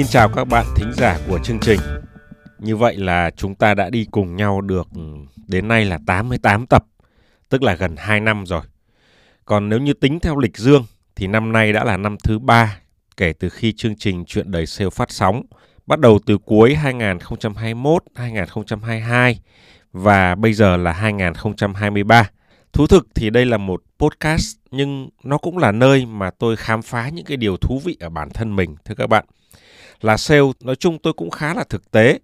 Xin chào các bạn thính giả của chương trình. Như vậy là chúng ta đã đi cùng nhau được đến nay là 88 tập, tức là gần 2 năm rồi. Còn nếu như tính theo lịch dương thì năm nay đã là năm thứ ba kể từ khi chương trình Chuyện đời sale phát sóng, bắt đầu từ cuối 2021, 2022 và bây giờ là 2023. Thú thực thì đây là một podcast, nhưng nó cũng là nơi mà tôi khám phá những cái điều thú vị ở bản thân mình, thưa các bạn. Là sale, nói chung tôi cũng khá là thực tế.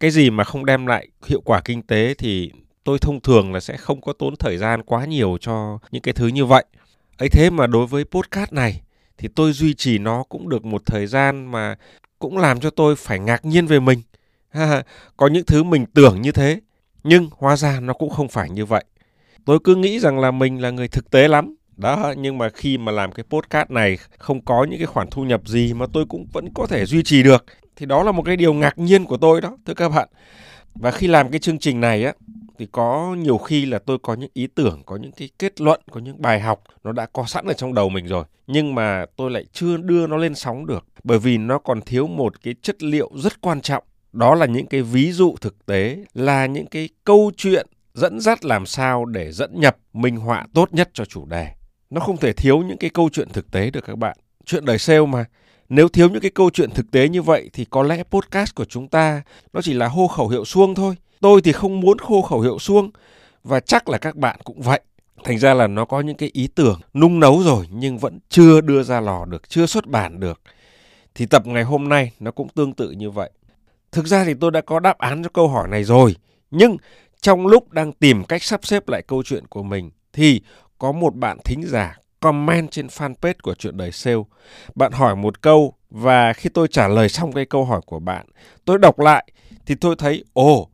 Cái gì mà không đem lại hiệu quả kinh tế thì tôi thông thường là sẽ không có tốn thời gian quá nhiều cho những cái thứ như vậy. Ấy thế mà đối với podcast này thì tôi duy trì nó cũng được một thời gian mà cũng làm cho tôi phải ngạc nhiên về mình. Có những thứ mình tưởng như thế nhưng hóa ra nó cũng không phải như vậy. Tôi cứ nghĩ rằng là mình là người thực tế lắm. Đó, nhưng mà khi mà làm cái podcast này, không có những cái khoản thu nhập gì mà tôi cũng vẫn có thể duy trì được, thì đó là một cái điều ngạc nhiên của tôi đó, thưa các bạn. Và khi làm cái chương trình này á, thì có nhiều khi là tôi có những ý tưởng, có những cái kết luận, có những bài học nó đã có sẵn ở trong đầu mình rồi, nhưng mà tôi lại chưa đưa nó lên sóng được, bởi vì nó còn thiếu một cái chất liệu rất quan trọng đó là những cái ví dụ thực tế, là những cái câu chuyện dẫn dắt làm sao để dẫn nhập minh họa tốt nhất cho chủ đề. Nó không thể thiếu những cái câu chuyện thực tế được các bạn. Chuyện đời sale mà. Nếu thiếu những cái câu chuyện thực tế như vậy thì có lẽ podcast của chúng ta, nó chỉ là hô khẩu hiệu suông thôi. Tôi thì không muốn hô khẩu hiệu suông, và chắc là các bạn cũng vậy. Thành ra là nó có những cái ý tưởng nung nấu rồi, nhưng vẫn chưa đưa ra lò được, chưa xuất bản được. Thì tập ngày hôm nay nó cũng tương tự như vậy thực ra thì tôi đã có đáp án cho câu hỏi này rồi nhưng trong lúc đang tìm cách sắp xếp lại câu chuyện của mình thì có một bạn thính giả comment trên fanpage của chuyện đời sale. Bạn hỏi một câu và khi tôi trả lời xong cái câu hỏi của bạn, tôi đọc lại thì tôi thấy ồ,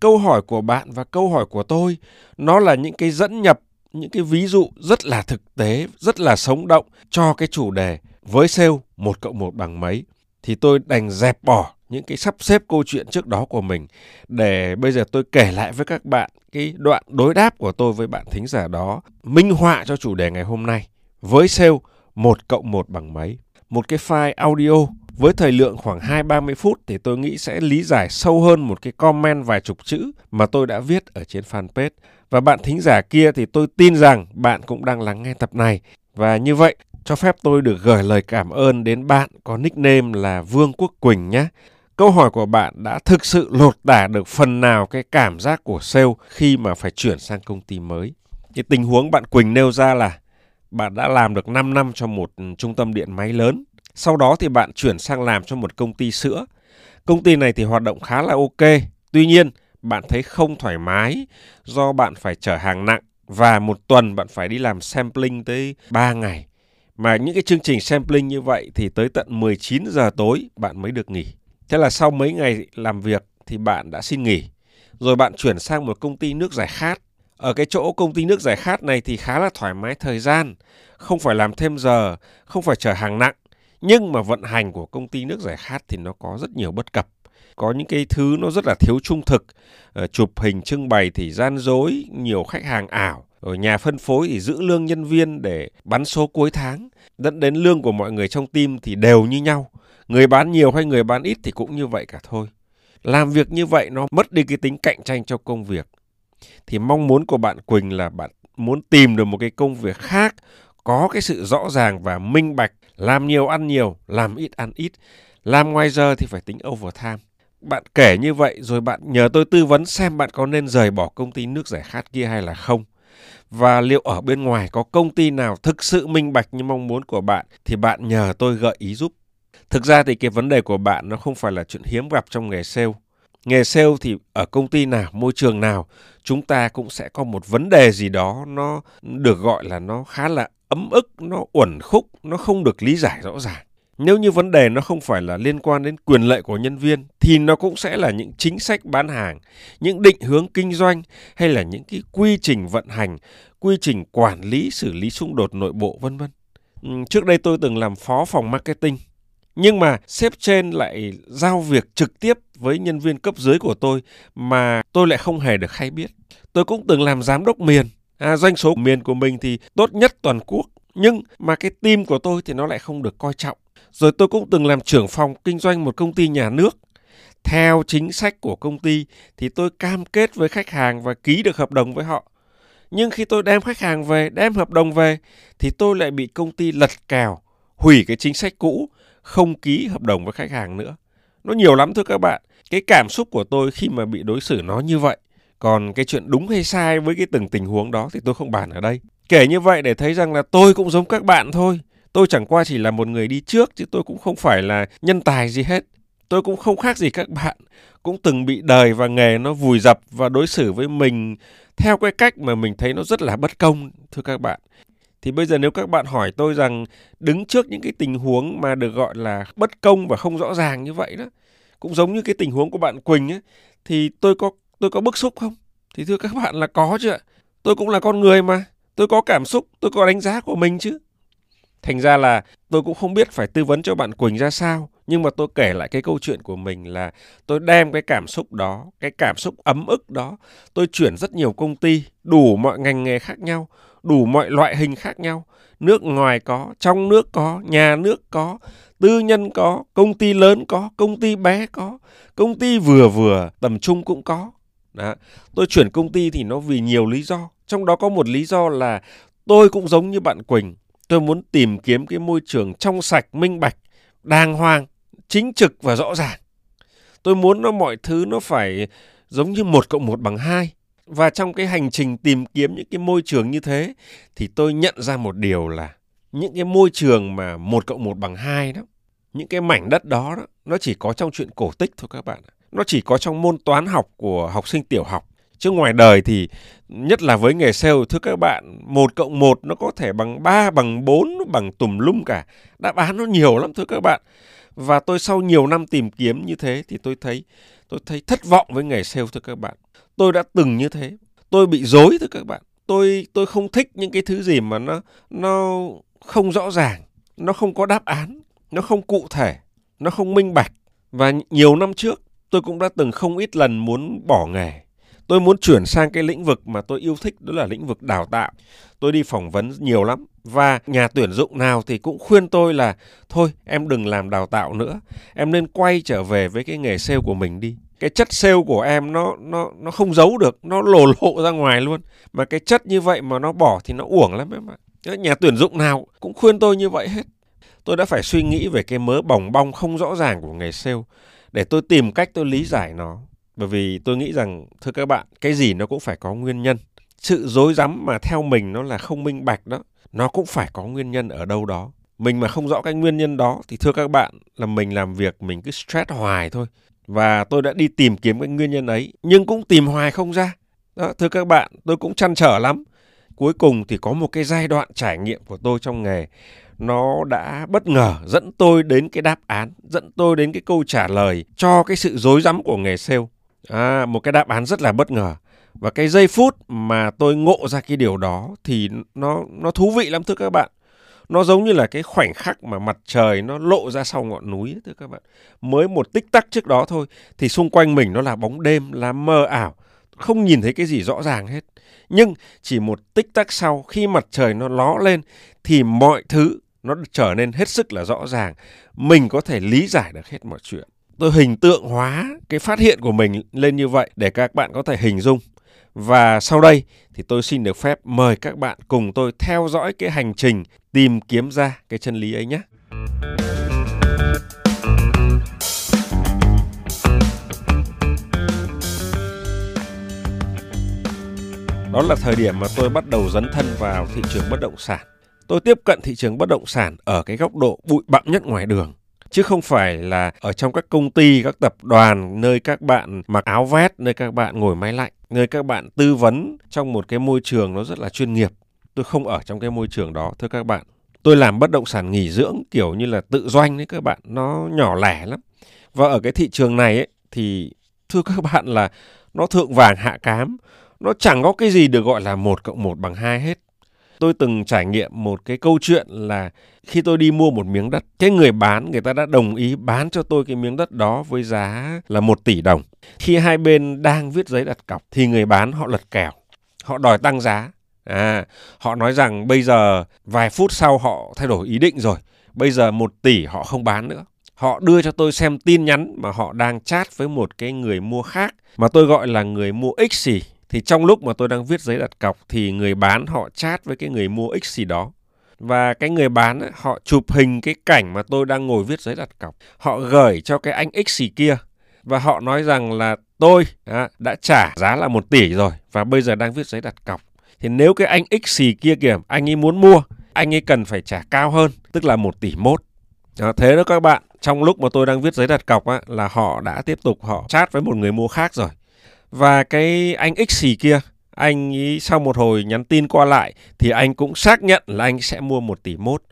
câu hỏi của bạn và câu hỏi của tôi nó là những cái dẫn nhập, những cái ví dụ rất là thực tế, rất là sống động cho cái chủ đề với sale một cộng một bằng mấy thì tôi đành dẹp bỏ những cái sắp xếp câu chuyện trước đó của mình để bây giờ tôi kể lại với các bạn cái đoạn đối đáp của tôi với bạn thính giả đó minh họa cho chủ đề ngày hôm nay với sale 1 cộng 1 bằng mấy. Một cái file audio với thời lượng khoảng 2-30 phút thì tôi nghĩ sẽ lý giải sâu hơn một cái comment vài chục chữ mà tôi đã viết ở trên fanpage. Và bạn thính giả kia thì tôi tin rằng bạn cũng đang lắng nghe tập này. Và như vậy, cho phép tôi được gửi lời cảm ơn đến bạn có nickname là Vương Quốc Quỳnh nhé. Câu hỏi của bạn đã thực sự lột tả được phần nào cái cảm giác của sale khi mà phải chuyển sang công ty mới. Cái tình huống bạn Quỳnh nêu ra là bạn đã làm được 5 năm cho một trung tâm điện máy lớn. Sau đó thì bạn chuyển sang làm cho một công ty sữa. Công ty này thì hoạt động khá là ok. Tuy nhiên, bạn thấy không thoải mái do bạn phải chở hàng nặng và một tuần bạn phải đi làm sampling tới 3 ngày. Mà những cái chương trình sampling như vậy thì tới tận 19 giờ tối bạn mới được nghỉ. Thế là sau mấy ngày làm việc thì bạn đã xin nghỉ. Rồi bạn chuyển sang một công ty nước giải khát. Ở cái chỗ công ty nước giải khát này thì khá là thoải mái thời gian, không phải làm thêm giờ, không phải chở hàng nặng. Nhưng mà vận hành của công ty nước giải khát thì nó có rất nhiều bất cập. Có những cái thứ nó rất là thiếu trung thực, ờ, chụp hình trưng bày thì gian dối, nhiều khách hàng ảo. ở nhà phân phối thì giữ lương nhân viên để bắn số cuối tháng, dẫn đến lương của mọi người trong team thì đều như nhau người bán nhiều hay người bán ít thì cũng như vậy cả thôi. Làm việc như vậy nó mất đi cái tính cạnh tranh cho công việc. Thì mong muốn của bạn quỳnh là bạn muốn tìm được một cái công việc khác, có cái sự rõ ràng và minh bạch, làm nhiều ăn nhiều, làm ít ăn ít. Làm ngoài giờ thì phải tính overtime. Bạn kể như vậy rồi bạn nhờ tôi tư vấn xem bạn có nên rời bỏ công ty nước giải khát kia hay là không. Và liệu ở bên ngoài có công ty nào thực sự minh bạch như mong muốn của bạn thì bạn nhờ tôi gợi ý giúp. Thực ra thì cái vấn đề của bạn nó không phải là chuyện hiếm gặp trong nghề sale. Nghề sale thì ở công ty nào, môi trường nào, chúng ta cũng sẽ có một vấn đề gì đó nó được gọi là nó khá là ấm ức, nó uẩn khúc, nó không được lý giải rõ ràng. Nếu như vấn đề nó không phải là liên quan đến quyền lợi của nhân viên thì nó cũng sẽ là những chính sách bán hàng, những định hướng kinh doanh hay là những cái quy trình vận hành, quy trình quản lý xử lý xung đột nội bộ vân vân. Trước đây tôi từng làm phó phòng marketing nhưng mà sếp trên lại giao việc trực tiếp với nhân viên cấp dưới của tôi mà tôi lại không hề được hay biết. Tôi cũng từng làm giám đốc miền. À, doanh số miền của mình thì tốt nhất toàn quốc. Nhưng mà cái team của tôi thì nó lại không được coi trọng. Rồi tôi cũng từng làm trưởng phòng kinh doanh một công ty nhà nước. Theo chính sách của công ty thì tôi cam kết với khách hàng và ký được hợp đồng với họ. Nhưng khi tôi đem khách hàng về, đem hợp đồng về thì tôi lại bị công ty lật kèo, hủy cái chính sách cũ, không ký hợp đồng với khách hàng nữa. Nó nhiều lắm thưa các bạn. Cái cảm xúc của tôi khi mà bị đối xử nó như vậy. Còn cái chuyện đúng hay sai với cái từng tình huống đó thì tôi không bàn ở đây. Kể như vậy để thấy rằng là tôi cũng giống các bạn thôi. Tôi chẳng qua chỉ là một người đi trước chứ tôi cũng không phải là nhân tài gì hết. Tôi cũng không khác gì các bạn. Cũng từng bị đời và nghề nó vùi dập và đối xử với mình theo cái cách mà mình thấy nó rất là bất công thưa các bạn. Thì bây giờ nếu các bạn hỏi tôi rằng đứng trước những cái tình huống mà được gọi là bất công và không rõ ràng như vậy đó, cũng giống như cái tình huống của bạn Quỳnh ấy, thì tôi có tôi có bức xúc không? Thì thưa các bạn là có chứ ạ. Tôi cũng là con người mà, tôi có cảm xúc, tôi có đánh giá của mình chứ. Thành ra là tôi cũng không biết phải tư vấn cho bạn Quỳnh ra sao, nhưng mà tôi kể lại cái câu chuyện của mình là tôi đem cái cảm xúc đó, cái cảm xúc ấm ức đó, tôi chuyển rất nhiều công ty, đủ mọi ngành nghề khác nhau, đủ mọi loại hình khác nhau. Nước ngoài có, trong nước có, nhà nước có, tư nhân có, công ty lớn có, công ty bé có, công ty vừa vừa, tầm trung cũng có. Đó. Tôi chuyển công ty thì nó vì nhiều lý do. Trong đó có một lý do là tôi cũng giống như bạn Quỳnh. Tôi muốn tìm kiếm cái môi trường trong sạch, minh bạch, đàng hoàng, chính trực và rõ ràng. Tôi muốn nó mọi thứ nó phải giống như một cộng một bằng hai. Và trong cái hành trình tìm kiếm những cái môi trường như thế thì tôi nhận ra một điều là những cái môi trường mà một cộng một bằng hai đó, những cái mảnh đất đó, đó nó chỉ có trong chuyện cổ tích thôi các bạn. Nó chỉ có trong môn toán học của học sinh tiểu học. Chứ ngoài đời thì nhất là với nghề sale thưa các bạn, một cộng một nó có thể bằng 3, bằng 4, bằng tùm lum cả. Đáp án nó nhiều lắm thưa các bạn. Và tôi sau nhiều năm tìm kiếm như thế thì tôi thấy tôi thấy thất vọng với nghề sale thưa các bạn. Tôi đã từng như thế. Tôi bị dối thưa các bạn. Tôi tôi không thích những cái thứ gì mà nó nó không rõ ràng, nó không có đáp án, nó không cụ thể, nó không minh bạch. Và nhiều năm trước tôi cũng đã từng không ít lần muốn bỏ nghề. Tôi muốn chuyển sang cái lĩnh vực mà tôi yêu thích đó là lĩnh vực đào tạo. Tôi đi phỏng vấn nhiều lắm và nhà tuyển dụng nào thì cũng khuyên tôi là thôi em đừng làm đào tạo nữa, em nên quay trở về với cái nghề sale của mình đi. Cái chất sale của em nó nó nó không giấu được nó lồ lộ ra ngoài luôn. Mà cái chất như vậy mà nó bỏ thì nó uổng lắm em ạ. Nhà tuyển dụng nào cũng khuyên tôi như vậy hết. Tôi đã phải suy nghĩ về cái mớ bòng bong không rõ ràng của nghề sale để tôi tìm cách tôi lý giải nó bởi vì tôi nghĩ rằng thưa các bạn cái gì nó cũng phải có nguyên nhân. Sự dối rắm mà theo mình nó là không minh bạch đó nó cũng phải có nguyên nhân ở đâu đó. Mình mà không rõ cái nguyên nhân đó thì thưa các bạn là mình làm việc mình cứ stress hoài thôi. Và tôi đã đi tìm kiếm cái nguyên nhân ấy nhưng cũng tìm hoài không ra. Đó, thưa các bạn tôi cũng chăn trở lắm. Cuối cùng thì có một cái giai đoạn trải nghiệm của tôi trong nghề. Nó đã bất ngờ dẫn tôi đến cái đáp án dẫn tôi đến cái câu trả lời cho cái sự rối rắm của nghề sale à, một cái đáp án rất là bất ngờ. Và cái giây phút mà tôi ngộ ra cái điều đó thì nó nó thú vị lắm thưa các bạn. Nó giống như là cái khoảnh khắc mà mặt trời nó lộ ra sau ngọn núi ấy, thưa các bạn. Mới một tích tắc trước đó thôi thì xung quanh mình nó là bóng đêm là mờ ảo không nhìn thấy cái gì rõ ràng hết. Nhưng chỉ một tích tắc sau khi mặt trời nó ló lên thì mọi thứ nó trở nên hết sức là rõ ràng. Mình có thể lý giải được hết mọi chuyện tôi hình tượng hóa cái phát hiện của mình lên như vậy để các bạn có thể hình dung và sau đây thì tôi xin được phép mời các bạn cùng tôi theo dõi cái hành trình tìm kiếm ra cái chân lý ấy nhé. Đó là thời điểm mà tôi bắt đầu dấn thân vào thị trường bất động sản. Tôi tiếp cận thị trường bất động sản ở cái góc độ bụi bặm nhất ngoài đường chứ không phải là ở trong các công ty, các tập đoàn nơi các bạn mặc áo vest, nơi các bạn ngồi máy lạnh, nơi các bạn tư vấn trong một cái môi trường nó rất là chuyên nghiệp. Tôi không ở trong cái môi trường đó thưa các bạn. Tôi làm bất động sản nghỉ dưỡng kiểu như là tự doanh đấy các bạn, nó nhỏ lẻ lắm. Và ở cái thị trường này ấy, thì thưa các bạn là nó thượng vàng hạ cám, nó chẳng có cái gì được gọi là một cộng một bằng hai hết. Tôi từng trải nghiệm một cái câu chuyện là khi tôi đi mua một miếng đất, cái người bán người ta đã đồng ý bán cho tôi cái miếng đất đó với giá là một tỷ đồng. Khi hai bên đang viết giấy đặt cọc thì người bán họ lật kèo, họ đòi tăng giá. À, họ nói rằng bây giờ vài phút sau họ thay đổi ý định rồi, bây giờ một tỷ họ không bán nữa. Họ đưa cho tôi xem tin nhắn mà họ đang chat với một cái người mua khác mà tôi gọi là người mua X gì thì trong lúc mà tôi đang viết giấy đặt cọc thì người bán họ chat với cái người mua X gì đó. Và cái người bán ấy, họ chụp hình cái cảnh mà tôi đang ngồi viết giấy đặt cọc. Họ gửi cho cái anh X gì kia. Và họ nói rằng là tôi à, đã trả giá là một tỷ rồi và bây giờ đang viết giấy đặt cọc. Thì nếu cái anh X xì kia kìa anh ấy muốn mua anh ấy cần phải trả cao hơn tức là một tỷ mốt. À, thế đó các bạn. Trong lúc mà tôi đang viết giấy đặt cọc á, là họ đã tiếp tục họ chat với một người mua khác rồi và cái anh X xì kia anh ý sau một hồi nhắn tin qua lại thì anh cũng xác nhận là anh sẽ mua một tỷ mốt.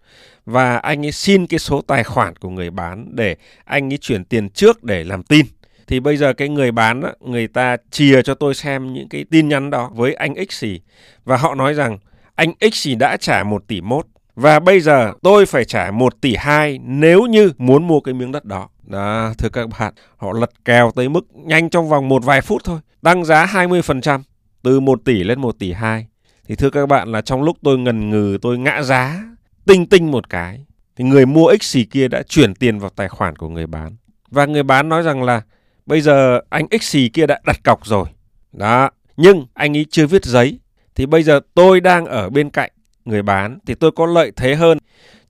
Và anh ấy xin cái số tài khoản của người bán để anh ấy chuyển tiền trước để làm tin. Thì bây giờ cái người bán á, người ta chìa cho tôi xem những cái tin nhắn đó với anh X xì và họ nói rằng anh X xì đã trả một tỷ mốt và bây giờ tôi phải trả 1 tỷ 2 nếu như muốn mua cái miếng đất đó. Đó, thưa các bạn, họ lật kèo tới mức nhanh trong vòng một vài phút thôi. Tăng giá 20%, từ 1 tỷ lên 1 tỷ 2. Thì thưa các bạn là trong lúc tôi ngần ngừ, tôi ngã giá, tinh tinh một cái. Thì người mua X xì kia đã chuyển tiền vào tài khoản của người bán. Và người bán nói rằng là bây giờ anh X xì kia đã đặt cọc rồi. Đó, nhưng anh ấy chưa viết giấy. Thì bây giờ tôi đang ở bên cạnh người bán thì tôi có lợi thế hơn.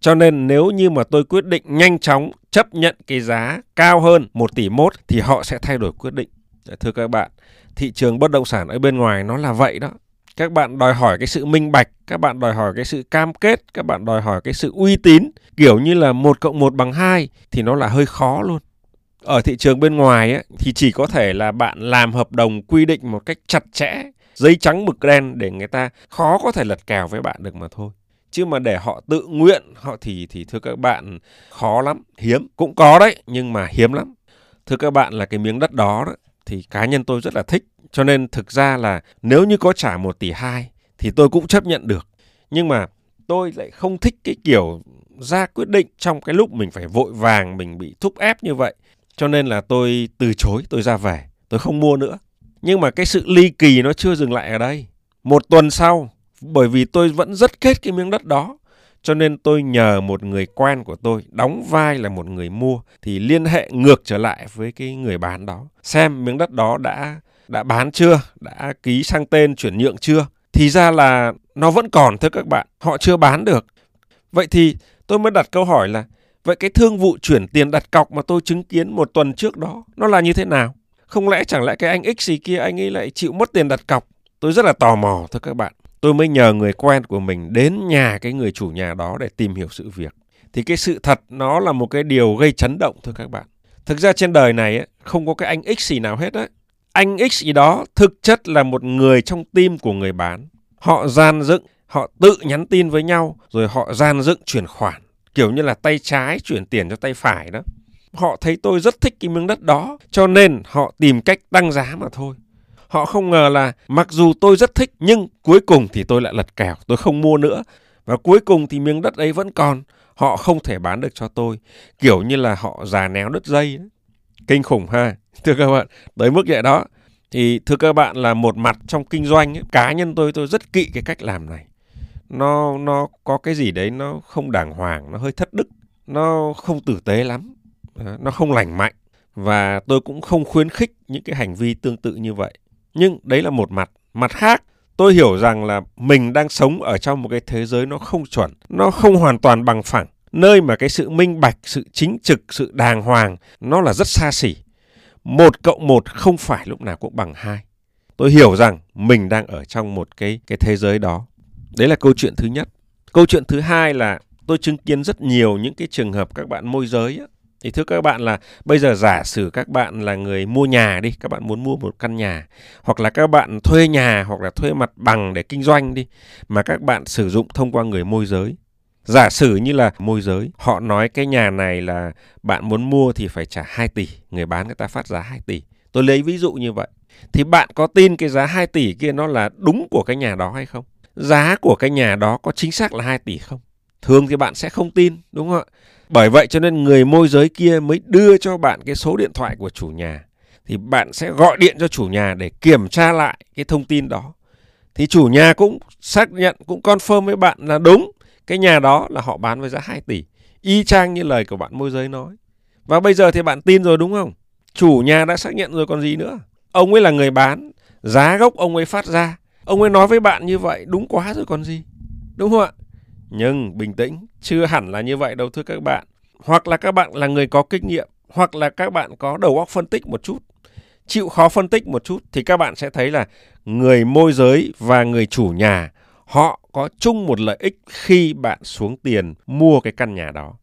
Cho nên nếu như mà tôi quyết định nhanh chóng chấp nhận cái giá cao hơn 1 tỷ mốt thì họ sẽ thay đổi quyết định. Dạ, thưa các bạn, thị trường bất động sản ở bên ngoài nó là vậy đó. Các bạn đòi hỏi cái sự minh bạch, các bạn đòi hỏi cái sự cam kết, các bạn đòi hỏi cái sự uy tín, kiểu như là một cộng một bằng hai thì nó là hơi khó luôn. Ở thị trường bên ngoài ấy, thì chỉ có thể là bạn làm hợp đồng quy định một cách chặt chẽ giấy trắng mực đen để người ta khó có thể lật kèo với bạn được mà thôi. Chứ mà để họ tự nguyện họ thì thì thưa các bạn khó lắm hiếm. Cũng có đấy nhưng mà hiếm lắm. Thưa các bạn là cái miếng đất đó, đó thì cá nhân tôi rất là thích. Cho nên thực ra là nếu như có trả một tỷ hai thì tôi cũng chấp nhận được. Nhưng mà tôi lại không thích cái kiểu ra quyết định trong cái lúc mình phải vội vàng mình bị thúc ép như vậy. Cho nên là tôi từ chối tôi ra về tôi không mua nữa nhưng mà cái sự ly kỳ nó chưa dừng lại ở đây. Một tuần sau, bởi vì tôi vẫn rất kết cái miếng đất đó, cho nên tôi nhờ một người quen của tôi đóng vai là một người mua thì liên hệ ngược trở lại với cái người bán đó xem miếng đất đó đã đã bán chưa, đã ký sang tên chuyển nhượng chưa. Thì ra là nó vẫn còn thưa các bạn, họ chưa bán được. Vậy thì tôi mới đặt câu hỏi là vậy cái thương vụ chuyển tiền đặt cọc mà tôi chứng kiến một tuần trước đó nó là như thế nào? Không lẽ chẳng lẽ cái anh X gì kia anh ấy lại chịu mất tiền đặt cọc? Tôi rất là tò mò thưa các bạn. Tôi mới nhờ người quen của mình đến nhà cái người chủ nhà đó để tìm hiểu sự việc. Thì cái sự thật nó là một cái điều gây chấn động thưa các bạn. Thực ra trên đời này ấy, không có cái anh X gì nào hết á. Anh X gì đó thực chất là một người trong tim của người bán. Họ gian dựng, họ tự nhắn tin với nhau rồi họ gian dựng chuyển khoản. Kiểu như là tay trái chuyển tiền cho tay phải đó họ thấy tôi rất thích cái miếng đất đó cho nên họ tìm cách tăng giá mà thôi. Họ không ngờ là mặc dù tôi rất thích nhưng cuối cùng thì tôi lại lật kèo tôi không mua nữa. Và cuối cùng thì miếng đất ấy vẫn còn họ không thể bán được cho tôi. Kiểu như là họ già néo đứt dây ấy. kinh khủng ha thưa các bạn. Tới mức vậy đó. Thì thưa các bạn là một mặt trong kinh doanh ấy, cá nhân tôi tôi rất kỵ cái cách làm này. Nó nó có cái gì đấy nó không đàng hoàng nó hơi thất đức nó không tử tế lắm nó không lành mạnh và tôi cũng không khuyến khích những cái hành vi tương tự như vậy. Nhưng đấy là một mặt. Mặt khác tôi hiểu rằng là mình đang sống ở trong một cái thế giới nó không chuẩn nó không hoàn toàn bằng phẳng. Nơi mà cái sự minh bạch sự chính trực sự đàng hoàng nó là rất xa xỉ. Một cộng một không phải lúc nào cũng bằng hai. Tôi hiểu rằng mình đang ở trong một cái cái thế giới đó. Đấy là câu chuyện thứ nhất. Câu chuyện thứ hai là tôi chứng kiến rất nhiều những cái trường hợp các bạn môi giới ấy, thì thưa các bạn là bây giờ giả sử các bạn là người mua nhà đi, các bạn muốn mua một căn nhà hoặc là các bạn thuê nhà hoặc là thuê mặt bằng để kinh doanh đi mà các bạn sử dụng thông qua người môi giới. Giả sử như là môi giới, họ nói cái nhà này là bạn muốn mua thì phải trả 2 tỷ, người bán người ta phát giá 2 tỷ. Tôi lấy ví dụ như vậy. Thì bạn có tin cái giá 2 tỷ kia nó là đúng của cái nhà đó hay không? giá của cái nhà đó có chính xác là 2 tỷ không? Thường thì bạn sẽ không tin, đúng không ạ? Bởi vậy cho nên người môi giới kia mới đưa cho bạn cái số điện thoại của chủ nhà. Thì bạn sẽ gọi điện cho chủ nhà để kiểm tra lại cái thông tin đó. Thì chủ nhà cũng xác nhận, cũng confirm với bạn là đúng. Cái nhà đó là họ bán với giá 2 tỷ. Y chang như lời của bạn môi giới nói. Và bây giờ thì bạn tin rồi đúng không? Chủ nhà đã xác nhận rồi còn gì nữa. Ông ấy là người bán, giá gốc ông ấy phát ra. Ông ấy nói với bạn như vậy đúng quá rồi còn gì. Đúng không ạ? Nhưng bình tĩnh, chưa hẳn là như vậy đâu thưa các bạn. Hoặc là các bạn là người có kinh nghiệm, hoặc là các bạn có đầu óc phân tích một chút. Chịu khó phân tích một chút thì các bạn sẽ thấy là người môi giới và người chủ nhà họ có chung một lợi ích khi bạn xuống tiền mua cái căn nhà đó.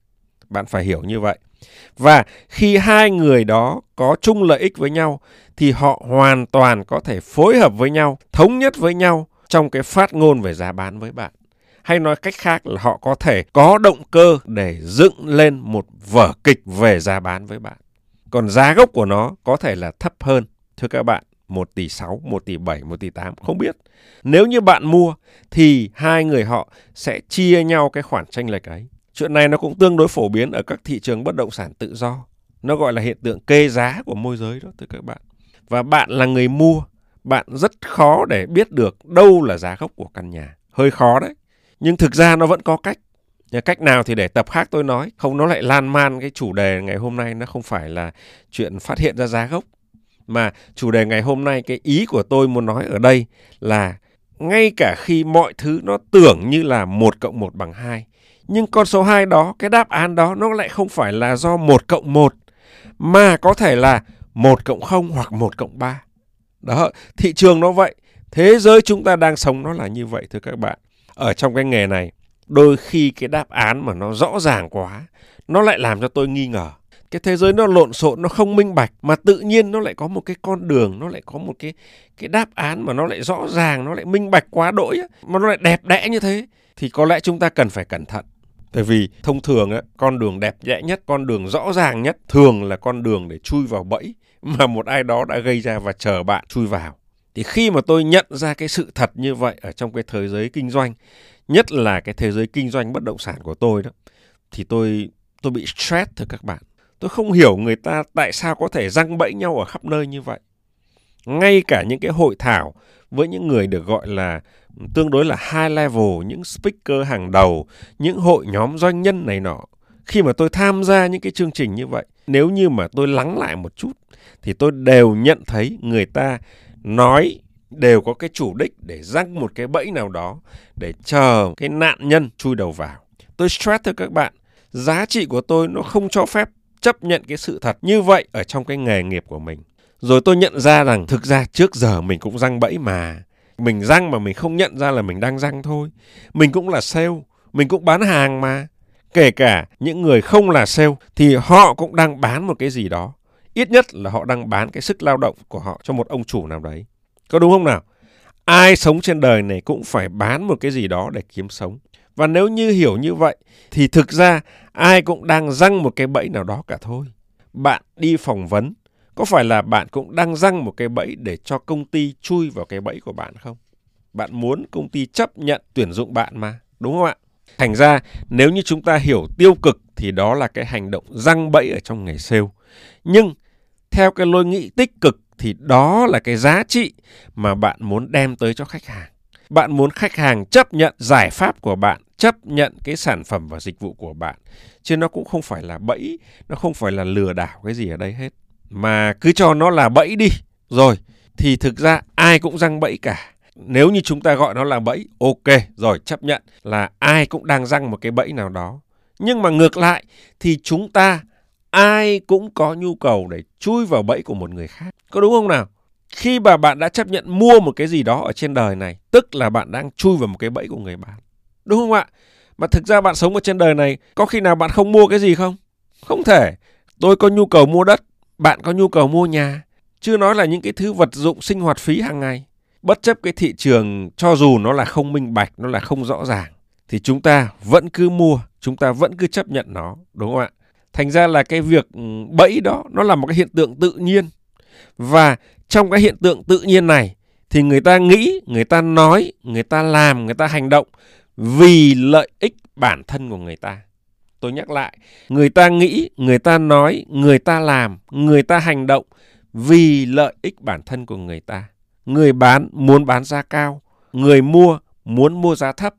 Bạn phải hiểu như vậy. Và khi hai người đó có chung lợi ích với nhau thì họ hoàn toàn có thể phối hợp với nhau, thống nhất với nhau trong cái phát ngôn về giá bán với bạn. Hay nói cách khác là họ có thể có động cơ để dựng lên một vở kịch về giá bán với bạn. Còn giá gốc của nó có thể là thấp hơn, thưa các bạn, 1 tỷ 6, 1 tỷ 7, 1 tỷ 8, không biết. Nếu như bạn mua thì hai người họ sẽ chia nhau cái khoản tranh lệch ấy. Chuyện này nó cũng tương đối phổ biến ở các thị trường bất động sản tự do. Nó gọi là hiện tượng kê giá của môi giới đó thưa các bạn. Và bạn là người mua, bạn rất khó để biết được đâu là giá gốc của căn nhà. Hơi khó đấy. Nhưng thực ra nó vẫn có cách. Cách nào thì để tập khác tôi nói, không nó lại lan man cái chủ đề ngày hôm nay nó không phải là chuyện phát hiện ra giá gốc. Mà chủ đề ngày hôm nay cái ý của tôi muốn nói ở đây là ngay cả khi mọi thứ nó tưởng như là 1 cộng 1 bằng 2 nhưng con số 2 đó, cái đáp án đó nó lại không phải là do 1 cộng 1, mà có thể là 1 cộng 0 hoặc 1 cộng 3. Đó, thị trường nó vậy. Thế giới chúng ta đang sống nó là như vậy thưa các bạn. Ở trong cái nghề này, đôi khi cái đáp án mà nó rõ ràng quá, nó lại làm cho tôi nghi ngờ. Cái thế giới nó lộn xộn, nó không minh bạch mà tự nhiên nó lại có một cái con đường, nó lại có một cái cái đáp án mà nó lại rõ ràng, nó lại minh bạch quá đỗi mà nó lại đẹp đẽ như thế thì có lẽ chúng ta cần phải cẩn thận. Tại vì thông thường á, con đường đẹp đẽ nhất, con đường rõ ràng nhất thường là con đường để chui vào bẫy mà một ai đó đã gây ra và chờ bạn chui vào. Thì khi mà tôi nhận ra cái sự thật như vậy ở trong cái thế giới kinh doanh, nhất là cái thế giới kinh doanh bất động sản của tôi đó, thì tôi tôi bị stress thưa các bạn. Tôi không hiểu người ta tại sao có thể răng bẫy nhau ở khắp nơi như vậy. Ngay cả những cái hội thảo với những người được gọi là ừ, tương đối là high level, những speaker hàng đầu, những hội nhóm doanh nhân này nọ. Khi mà tôi tham gia những cái chương trình như vậy, nếu như mà tôi lắng lại một chút, thì tôi đều nhận thấy người ta nói đều có cái chủ đích để răng một cái bẫy nào đó để chờ cái nạn nhân chui đầu vào. Tôi stress thưa các bạn, giá trị của tôi nó không cho phép chấp nhận cái sự thật như vậy ở trong cái nghề nghiệp của mình. Rồi tôi nhận ra rằng thực ra trước giờ mình cũng răng bẫy mà. Mình răng mà mình không nhận ra là mình đang răng thôi. Mình cũng là sale, mình cũng bán hàng mà. Kể cả những người không là sale thì họ cũng đang bán một cái gì đó. Ít nhất là họ đang bán cái sức lao động của họ cho một ông chủ nào đấy. Có đúng không nào? Ai sống trên đời này cũng phải bán một cái gì đó để kiếm sống. Và nếu như hiểu như vậy thì thực ra ai cũng đang răng một cái bẫy nào đó cả thôi. Bạn đi phỏng vấn có phải là bạn cũng đang răng một cái bẫy để cho công ty chui vào cái bẫy của bạn không? Bạn muốn công ty chấp nhận tuyển dụng bạn mà, đúng không ạ? Thành ra nếu như chúng ta hiểu tiêu cực thì đó là cái hành động răng bẫy ở trong nghề sale. Nhưng theo cái lối nghĩ tích cực thì đó là cái giá trị mà bạn muốn đem tới cho khách hàng. Bạn muốn khách hàng chấp nhận giải pháp của bạn, chấp nhận cái sản phẩm và dịch vụ của bạn. Chứ nó cũng không phải là bẫy, nó không phải là lừa đảo cái gì ở đây hết mà cứ cho nó là bẫy đi rồi thì thực ra ai cũng răng bẫy cả nếu như chúng ta gọi nó là bẫy ok rồi chấp nhận là ai cũng đang răng một cái bẫy nào đó nhưng mà ngược lại thì chúng ta ai cũng có nhu cầu để chui vào bẫy của một người khác. Có đúng không nào? Khi mà bạn đã chấp nhận mua một cái gì đó ở trên đời này tức là bạn đang chui vào một cái bẫy của người bán đúng không ạ? Mà thực ra bạn sống ở trên đời này có khi nào bạn không mua cái gì không? Không thể. Tôi có nhu cầu mua đất bạn có nhu cầu mua nhà, chưa nói là những cái thứ vật dụng sinh hoạt phí hàng ngày. Bất chấp cái thị trường cho dù nó là không minh bạch, nó là không rõ ràng thì chúng ta vẫn cứ mua, chúng ta vẫn cứ chấp nhận nó, đúng không ạ? Thành ra là cái việc ừ, bẫy đó nó là một cái hiện tượng tự nhiên. Và trong cái hiện tượng tự nhiên này thì người ta nghĩ, người ta nói, người ta làm, người ta hành động vì lợi ích bản thân của người ta. Tôi nhắc lại, người ta nghĩ, người ta nói, người ta làm, người ta hành động vì lợi ích bản thân của người ta. Người bán muốn bán giá cao, người mua muốn mua giá thấp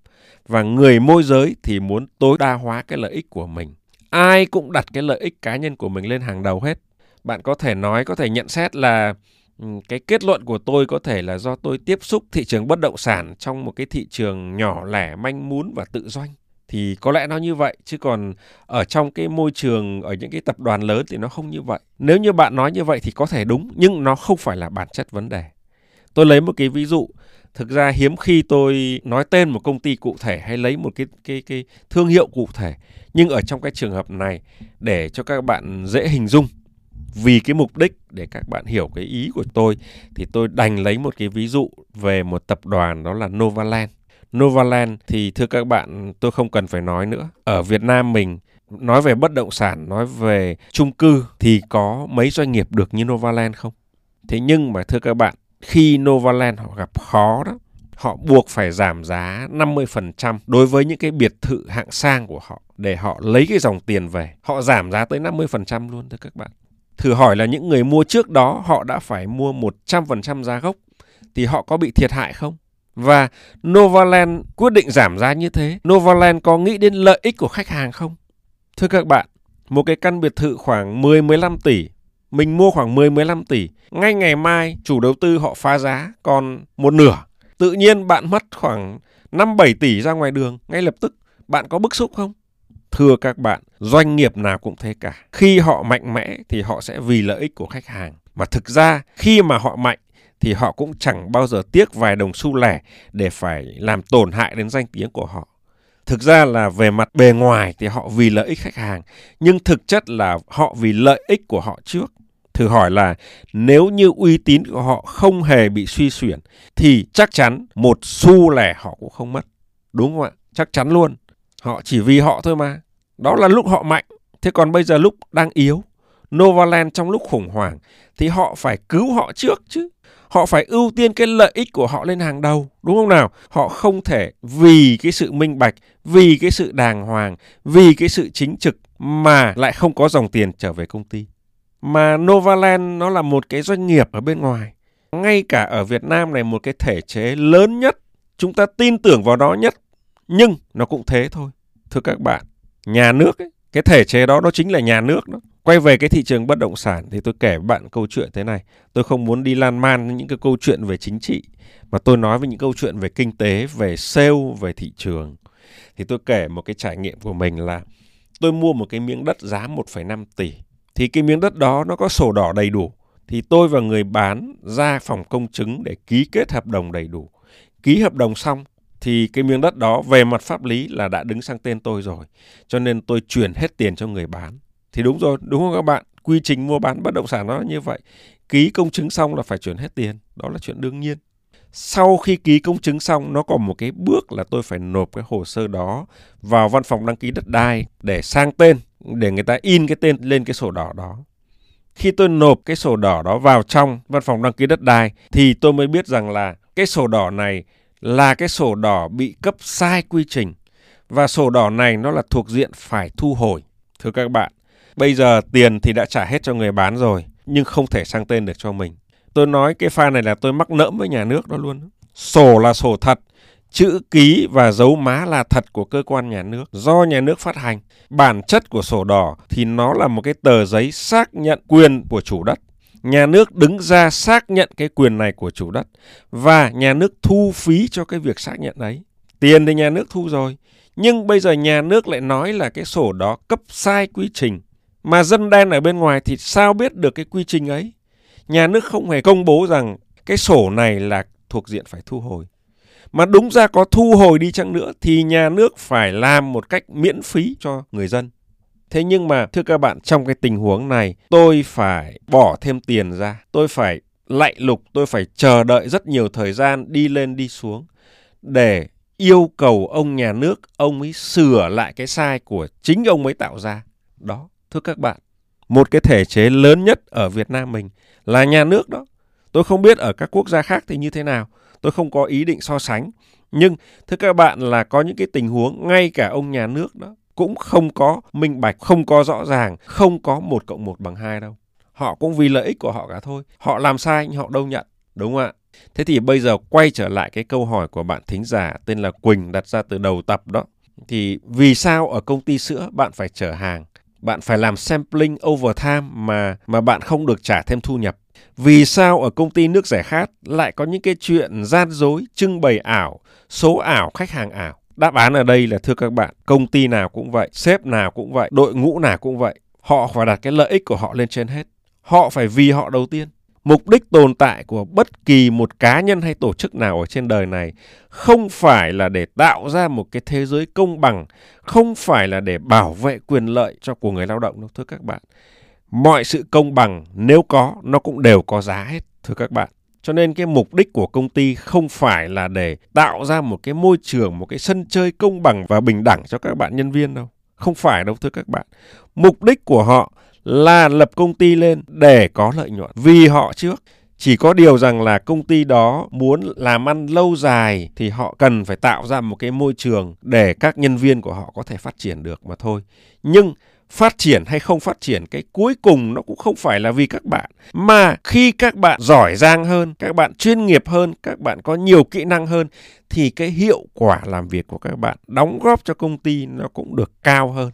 và người môi giới thì muốn tối đa hóa cái lợi ích của mình. Ai cũng đặt cái lợi ích cá nhân của mình lên hàng đầu hết. Bạn có thể nói, có thể nhận xét là ừ, cái kết luận của tôi có thể là do tôi tiếp xúc thị trường bất động sản trong một cái thị trường nhỏ lẻ manh mún và tự doanh. Thì có lẽ nó như vậy chứ còn ở trong cái môi trường ở những cái tập đoàn lớn thì nó không như vậy. Nếu như bạn nói như vậy thì có thể đúng nhưng nó không phải là bản chất vấn đề. Tôi lấy một cái ví dụ thực ra hiếm khi tôi nói tên một công ty cụ thể hay lấy một cái cái cái thương hiệu cụ thể nhưng ở trong cái trường hợp này để cho các bạn dễ hình dung vì cái mục đích để các bạn hiểu cái ý của tôi thì tôi đành lấy một cái ví dụ về một tập đoàn đó là Novaland Novaland thì thưa các bạn tôi không cần phải nói nữa. Ở Việt Nam mình nói về bất động sản, nói về chung cư thì có mấy doanh nghiệp được như Novaland không? Thế nhưng mà thưa các bạn, khi Novaland họ gặp khó đó, họ buộc phải giảm giá 50% đối với những cái biệt thự hạng sang của họ để họ lấy cái dòng tiền về. Họ giảm giá tới 50% luôn thưa các bạn. Thử hỏi là những người mua trước đó họ đã phải mua 100% giá gốc thì họ có bị thiệt hại không? Và Novaland quyết định giảm giá như thế. Novaland có nghĩ đến lợi ích của khách hàng không? Thưa các bạn, một cái căn biệt thự khoảng 10-15 tỷ, mình mua khoảng 10-15 tỷ, ngay ngày mai chủ đầu tư họ phá giá còn một nửa. Tự nhiên bạn mất khoảng 5-7 tỷ ra ngoài đường ngay lập tức. Bạn có bức xúc không? Thưa các bạn, doanh nghiệp nào cũng thế cả. Khi họ mạnh mẽ thì họ sẽ vì lợi ích của khách hàng. Mà thực ra khi mà họ mạnh thì họ cũng chẳng bao giờ tiếc vài đồng xu lẻ để phải làm tổn hại đến danh tiếng của họ. Thực ra là về mặt bề ngoài thì họ vì lợi ích khách hàng, nhưng thực chất là họ vì lợi ích của họ trước. Thử hỏi là nếu như uy tín của họ không hề bị suy xuyển, thì chắc chắn một xu lẻ họ cũng không mất. Đúng không ạ? Chắc chắn luôn. Họ chỉ vì họ thôi mà. Đó là lúc họ mạnh. Thế còn bây giờ lúc đang yếu. Novaland trong lúc khủng hoảng, thì họ phải cứu họ trước chứ họ phải ưu tiên cái lợi ích của họ lên hàng đầu, đúng không nào họ không thể vì cái sự minh bạch, vì cái sự đàng hoàng, vì cái sự chính trực mà lại không có dòng tiền trở về công ty mà Novaland nó là một cái doanh nghiệp ở bên ngoài. Ngay cả ở Việt Nam này một cái thể chế lớn nhất chúng ta tin tưởng vào nó nhất nhưng nó cũng thế thôi. Thưa các bạn nhà nước ấy, cái thể chế đó nó chính là nhà nước đó. Quay về cái thị trường bất động sản thì tôi kể với bạn câu chuyện thế này. Tôi không muốn đi lan man những cái câu chuyện về chính trị mà tôi nói với những câu chuyện về kinh tế về sale về thị trường. Thì tôi kể một cái trải nghiệm của mình là tôi mua một cái miếng đất giá 1,5 tỷ thì cái miếng đất đó nó có sổ đỏ đầy đủ. Thì tôi và người bán ra phòng công chứng để ký kết hợp đồng đầy đủ. Ký hợp đồng xong thì cái miếng đất đó về mặt pháp lý là đã đứng sang tên tôi rồi. Cho nên tôi chuyển hết tiền cho người bán. Thì đúng rồi, đúng không các bạn? Quy trình mua bán bất động sản nó như vậy. Ký công chứng xong là phải chuyển hết tiền. Đó là chuyện đương nhiên. Sau khi ký công chứng xong, nó còn một cái bước là tôi phải nộp cái hồ sơ đó vào văn phòng đăng ký đất đai để sang tên để người ta in cái tên lên cái sổ đỏ đó khi tôi nộp cái sổ đỏ đó vào trong văn phòng đăng ký đất đai thì tôi mới biết rằng là cái sổ đỏ này là cái sổ đỏ bị cấp sai quy trình và sổ đỏ này nó là thuộc diện phải thu hồi thưa các bạn Bây giờ tiền thì đã trả hết cho người bán rồi, nhưng không thể sang tên được cho mình. Tôi nói cái pha này là tôi mắc nỡm với nhà nước đó luôn. Sổ là sổ thật, chữ ký và dấu má là thật của cơ quan nhà nước do nhà nước phát hành. Bản chất của sổ đỏ thì nó là một cái tờ giấy xác nhận quyền của chủ đất. Nhà nước đứng ra xác nhận cái quyền này của chủ đất và nhà nước thu phí cho cái việc xác nhận ấy. Tiền thì nhà nước thu rồi, nhưng bây giờ nhà nước lại nói là cái sổ đó cấp sai quy trình mà dân đen ở bên ngoài thì sao biết được cái quy trình ấy? Nhà nước không hề công bố rằng cái sổ này là thuộc diện phải thu hồi. Mà đúng ra có thu hồi đi chăng nữa thì nhà nước phải làm một cách miễn phí cho người dân. Thế nhưng mà thưa các bạn trong cái tình huống này tôi phải bỏ thêm tiền ra, tôi phải lạy lục, tôi phải chờ đợi rất nhiều thời gian đi lên đi xuống để yêu cầu ông nhà nước ông ấy sửa lại cái sai của chính ông ấy tạo ra. Đó. Thưa các bạn, một cái thể chế lớn nhất ở Việt Nam mình là nhà nước đó. Tôi không biết ở các quốc gia khác thì như thế nào. Tôi không có ý định so sánh. Nhưng thưa các bạn là có những cái tình huống ngay cả ông nhà nước đó cũng không có minh bạch, không có rõ ràng, không có một cộng một bằng hai đâu. Họ cũng vì lợi ích của họ cả thôi. Họ làm sai nhưng họ đâu nhận. Đúng không ạ? Thế thì bây giờ quay trở lại cái câu hỏi của bạn thính giả tên là Quỳnh đặt ra từ đầu tập đó. Thì vì sao ở công ty sữa bạn phải chở hàng? Bạn phải làm sampling overtime mà mà bạn không được trả thêm thu nhập. Vì sao ở công ty nước giải khát lại có những cái chuyện gian dối, trưng bày ảo, số ảo, khách hàng ảo? Đáp án ở đây là thưa các bạn, công ty nào cũng vậy, sếp nào cũng vậy, đội ngũ nào cũng vậy. Họ phải đặt cái lợi ích của họ lên trên hết. Họ phải vì họ đầu tiên. Mục đích tồn tại của bất kỳ một cá nhân hay tổ chức nào ở trên đời này không phải là để tạo ra một cái thế giới công bằng, không phải là để bảo vệ quyền lợi cho của người lao động đâu thưa các bạn. Mọi sự công bằng nếu có nó cũng đều có giá hết thưa các bạn. Cho nên cái mục đích của công ty không phải là để tạo ra một cái môi trường, một cái sân chơi công bằng và bình đẳng cho các bạn nhân viên đâu. Không phải đâu thưa các bạn. Mục đích của họ là lập công ty lên để có lợi nhuận vì họ trước chỉ có điều rằng là công ty đó muốn làm ăn lâu dài thì họ cần phải tạo ra một cái môi trường để các nhân viên của họ có thể phát triển được mà thôi nhưng phát triển hay không phát triển, cái cuối cùng nó cũng không phải là vì các bạn, mà khi các bạn giỏi giang hơn, các bạn chuyên nghiệp hơn, các bạn có nhiều kỹ năng hơn, thì cái hiệu quả làm việc của các bạn, đóng góp cho công ty nó cũng được cao hơn.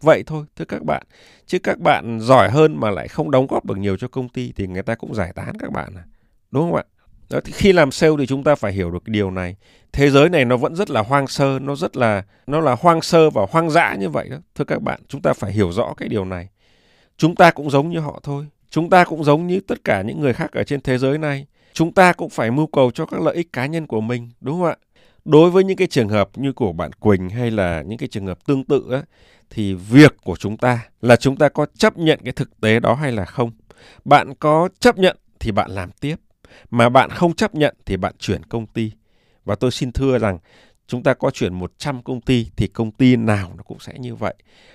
Vậy thôi, thưa các bạn, chứ các bạn giỏi hơn mà lại không đóng góp được nhiều cho công ty thì người ta cũng giải tán các bạn à. Đúng không ạ? Đó, thì khi làm sale thì chúng ta phải hiểu được cái điều này. Thế giới này nó vẫn rất là hoang sơ nó rất là nó là hoang sơ và hoang dã như vậy đó. Thưa các bạn chúng ta phải hiểu rõ cái điều này. Chúng ta cũng giống như họ thôi. Chúng ta cũng giống như tất cả những người khác ở trên thế giới này. Chúng ta cũng phải mưu cầu cho các lợi ích cá nhân của mình đúng không ạ? Đối với những cái trường hợp như của bạn Quỳnh hay là những cái trường hợp tương tự á, thì việc của chúng ta là chúng ta có chấp nhận cái thực tế đó hay là không. Bạn có chấp nhận thì bạn làm tiếp, mà bạn không chấp nhận thì bạn chuyển công ty. Và tôi xin thưa rằng, chúng ta có chuyển 100 công ty thì công ty nào nó cũng sẽ như vậy.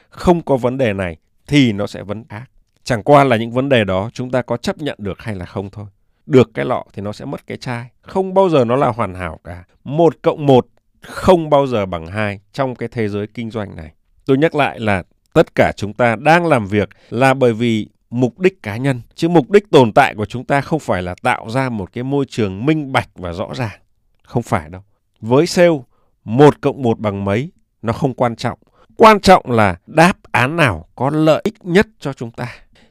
Không có vấn đề này thì nó sẽ vấn khác. Chẳng qua là những vấn đề đó chúng ta có chấp nhận được hay là không thôi. Được cái lọ thì nó sẽ mất cái chai. Không bao giờ nó là hoàn hảo cả. Một cộng một không bao giờ bằng hai trong cái thế giới kinh doanh này. Tôi nhắc lại là tất cả chúng ta đang làm việc là bởi vì mục đích cá nhân. Chứ mục đích tồn tại của chúng ta không phải là tạo ra một cái môi trường minh bạch và rõ ràng. Không phải đâu. Với sale một cộng một bằng mấy, nó không quan trọng. Quan trọng là đáp án nào có lợi ích nhất cho chúng ta.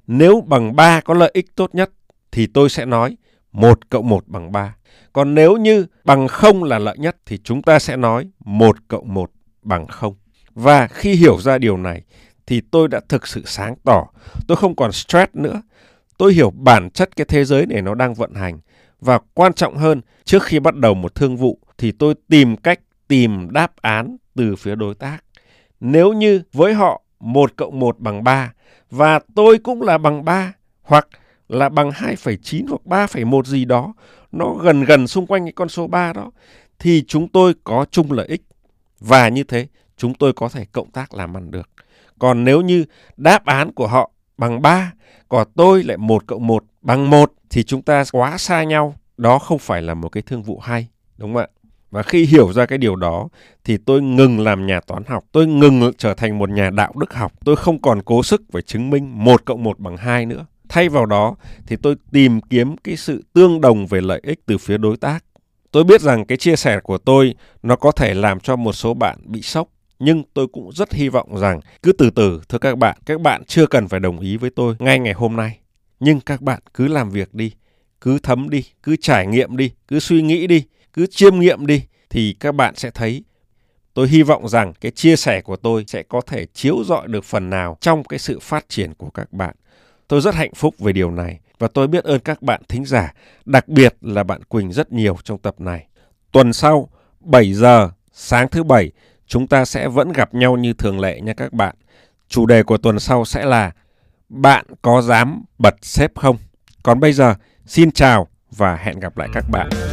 Nếu bằng 3 có lợi ích tốt nhất, thì tôi sẽ nói một cộng một bằng 3. Còn nếu như bằng không là lợi nhất, thì chúng ta sẽ nói một cộng một bằng không. Và khi hiểu ra điều này thì tôi đã thực sự sáng tỏ. Tôi không còn stress nữa. Tôi hiểu bản chất cái thế giới này nó đang vận hành. Và quan trọng hơn, trước khi bắt đầu một thương vụ thì tôi tìm cách tìm đáp án từ phía đối tác. Nếu như với họ 1 cộng 1 bằng 3 và tôi cũng là bằng 3 hoặc là bằng 2,9 hoặc 3,1 gì đó, nó gần gần xung quanh cái con số 3 đó, thì chúng tôi có chung lợi ích. Và như thế, chúng tôi có thể cộng tác làm ăn được. Còn nếu như đáp án của họ bằng 3, còn tôi lại 1 cộng 1 bằng 1 thì chúng ta quá xa nhau. Đó không phải là một cái thương vụ hay, đúng không ạ? Và khi hiểu ra cái điều đó thì tôi ngừng làm nhà toán học, tôi ngừng trở thành một nhà đạo đức học. Tôi không còn cố sức phải chứng minh 1 cộng 1 bằng 2 nữa. Thay vào đó thì tôi tìm kiếm cái sự tương đồng về lợi ích từ phía đối tác. Tôi biết rằng cái chia sẻ của tôi nó có thể làm cho một số bạn bị sốc nhưng tôi cũng rất hy vọng rằng cứ từ từ, thưa các bạn các bạn chưa cần phải đồng ý với tôi ngay ngày hôm nay. Nhưng các bạn cứ làm việc đi, cứ thấm đi, cứ trải nghiệm đi, cứ suy nghĩ đi, cứ chiêm nghiệm đi thì các bạn sẽ thấy. Tôi hy vọng rằng cái chia sẻ của tôi sẽ có thể chiếu rọi được phần nào trong cái sự phát triển của các bạn. Tôi rất hạnh phúc về điều này và tôi biết ơn các bạn thính giả, đặc biệt là bạn quỳnh rất nhiều trong tập này. Tuần sau 7 giờ sáng thứ bảy chúng ta sẽ vẫn gặp nhau như thường lệ nha các bạn. Chủ đề của tuần sau sẽ là Bạn có dám bật xếp không? Còn bây giờ, xin chào và hẹn gặp lại các bạn.